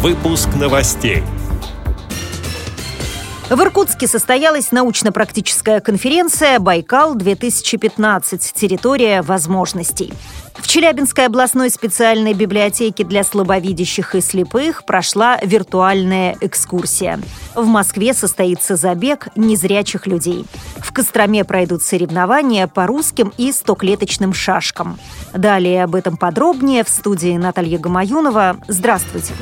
Выпуск новостей. В Иркутске состоялась научно-практическая конференция «Байкал-2015. Территория возможностей». В Челябинской областной специальной библиотеке для слабовидящих и слепых прошла виртуальная экскурсия. В Москве состоится забег незрячих людей. В Костроме пройдут соревнования по русским и стоклеточным шашкам. Далее об этом подробнее в студии Наталья Гамаюнова. Здравствуйте.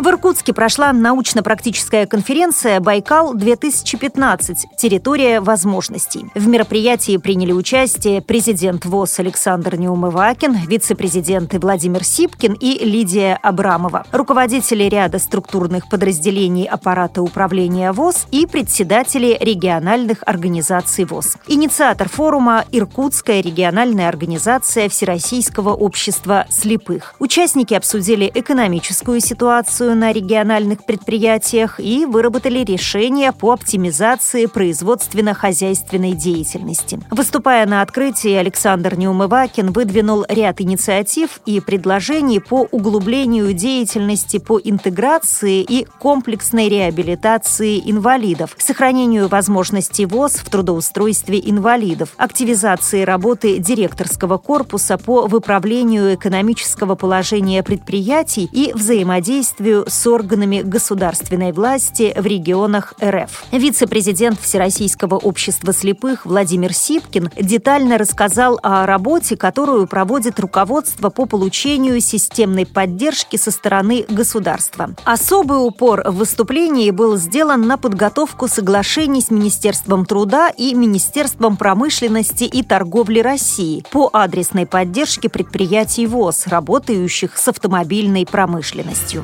В Иркутске прошла научно-практическая конференция «Байкал-2015. Территория возможностей». В мероприятии приняли участие президент ВОЗ Александр Неумывакин, вице-президенты Владимир Сипкин и Лидия Абрамова, руководители ряда структурных подразделений аппарата управления ВОЗ и председатели региональных организаций ВОЗ. Инициатор форума – Иркутская региональная организация Всероссийского общества слепых. Участники обсудили экономическую ситуацию, ситуацию на региональных предприятиях и выработали решения по оптимизации производственно-хозяйственной деятельности. Выступая на открытии, Александр Неумывакин выдвинул ряд инициатив и предложений по углублению деятельности по интеграции и комплексной реабилитации инвалидов, сохранению возможностей ВОЗ в трудоустройстве инвалидов, активизации работы директорского корпуса по выправлению экономического положения предприятий и взаимодействию с органами государственной власти в регионах РФ. Вице-президент Всероссийского общества слепых Владимир Сипкин детально рассказал о работе, которую проводит руководство по получению системной поддержки со стороны государства. Особый упор в выступлении был сделан на подготовку соглашений с Министерством труда и Министерством промышленности и торговли России по адресной поддержке предприятий ВОЗ, работающих с автомобильной промышленностью.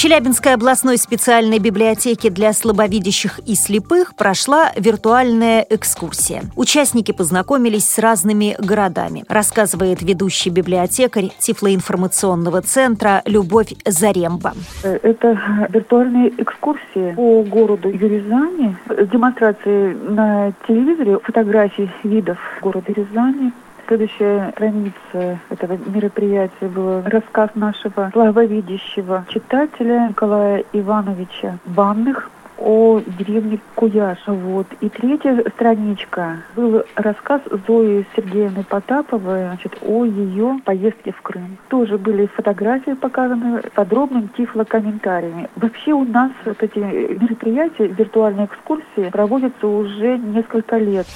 Челябинской областной специальной библиотеке для слабовидящих и слепых прошла виртуальная экскурсия. Участники познакомились с разными городами, рассказывает ведущий библиотекарь Тифлоинформационного центра Любовь Заремба. Это виртуальные экскурсии по городу Юризани с демонстрацией на телевизоре фотографий видов города Рязани, Следующая страница этого мероприятия был рассказ нашего слабовидящего читателя Николая Ивановича Банных о деревне Куяш. Вот. И третья страничка был рассказ Зои Сергеевны Потаповой значит, о ее поездке в Крым. Тоже были фотографии показаны подробным тифлокомментариями. Вообще у нас вот эти мероприятия, виртуальные экскурсии проводятся уже несколько лет.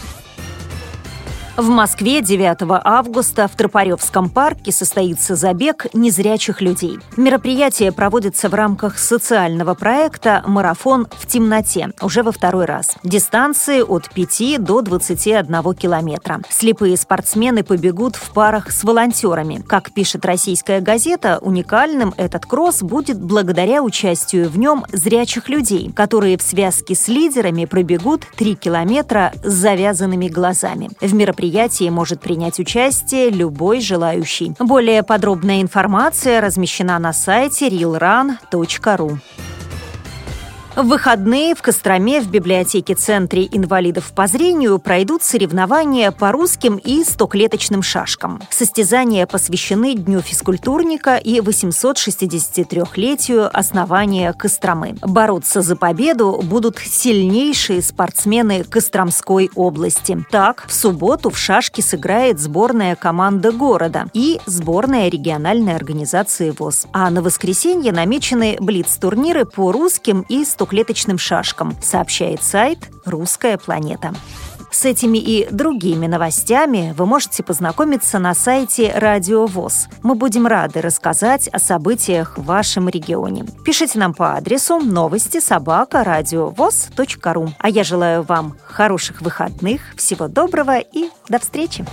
В Москве 9 августа в Тропаревском парке состоится забег незрячих людей. Мероприятие проводится в рамках социального проекта «Марафон в темноте» уже во второй раз. Дистанции от 5 до 21 километра. Слепые спортсмены побегут в парах с волонтерами. Как пишет российская газета, уникальным этот кросс будет благодаря участию в нем зрячих людей, которые в связке с лидерами пробегут 3 километра с завязанными глазами. В мероприятии мероприятии может принять участие любой желающий. Более подробная информация размещена на сайте realrun.ru. В выходные в Костроме в библиотеке-центре инвалидов по зрению пройдут соревнования по русским и стоклеточным шашкам. Состязания посвящены Дню физкультурника и 863-летию основания Костромы. Бороться за победу будут сильнейшие спортсмены Костромской области. Так, в субботу в шашки сыграет сборная команда города и сборная региональной организации ВОЗ. А на воскресенье намечены блиц-турниры по русским и стоклеточным двухклеточным шашкам, сообщает сайт «Русская планета». С этими и другими новостями вы можете познакомиться на сайте Радио ВОЗ. Мы будем рады рассказать о событиях в вашем регионе. Пишите нам по адресу новости собака ру. А я желаю вам хороших выходных, всего доброго и до встречи!